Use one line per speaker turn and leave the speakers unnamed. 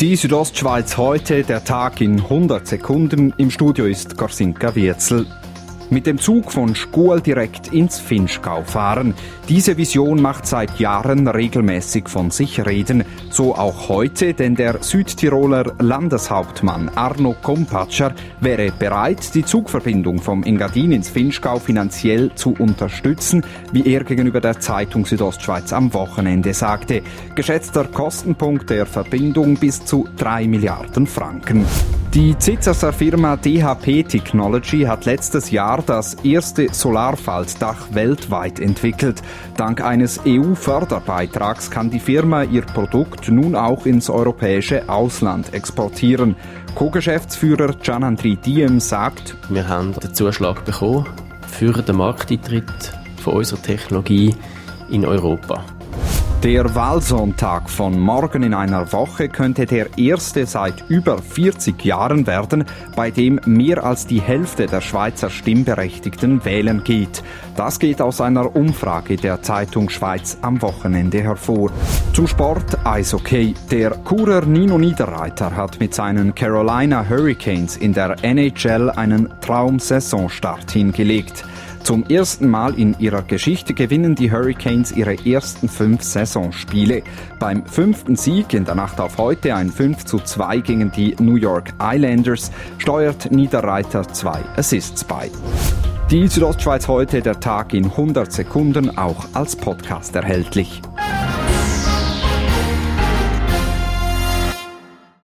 Die Südostschweiz heute, der Tag in 100 Sekunden. Im Studio ist Gorsinka Wirzel. Mit dem Zug von Schkuhl direkt ins Finchgau fahren. Diese Vision macht seit Jahren regelmäßig von sich reden. So auch heute, denn der Südtiroler Landeshauptmann Arno Kompatscher wäre bereit, die Zugverbindung vom Engadin ins Finchgau finanziell zu unterstützen, wie er gegenüber der Zeitung Südostschweiz am Wochenende sagte. Geschätzter Kostenpunkt der Verbindung bis zu drei Milliarden Franken. Die Zitzerser Firma DHP Technology hat letztes Jahr das erste Solarfaltdach weltweit entwickelt. Dank eines EU-Förderbeitrags kann die Firma ihr Produkt nun auch ins europäische Ausland exportieren. Co-Geschäftsführer Gianandri Diem sagt,
wir haben den Zuschlag bekommen für den Markteintritt von unserer Technologie in Europa.
Der Wahlsonntag von morgen in einer Woche könnte der erste seit über 40 Jahren werden, bei dem mehr als die Hälfte der Schweizer Stimmberechtigten wählen geht. Das geht aus einer Umfrage der Zeitung Schweiz am Wochenende hervor. Zu Sport Eishockey. Der Churer Nino Niederreiter hat mit seinen Carolina Hurricanes in der NHL einen Traumsaisonstart hingelegt. Zum ersten Mal in ihrer Geschichte gewinnen die Hurricanes ihre ersten fünf Saisonspiele. Beim fünften Sieg in der Nacht auf heute, ein 5 zu 2 gegen die New York Islanders, steuert Niederreiter zwei Assists bei. Die Südostschweiz heute, der Tag in 100 Sekunden, auch als Podcast erhältlich.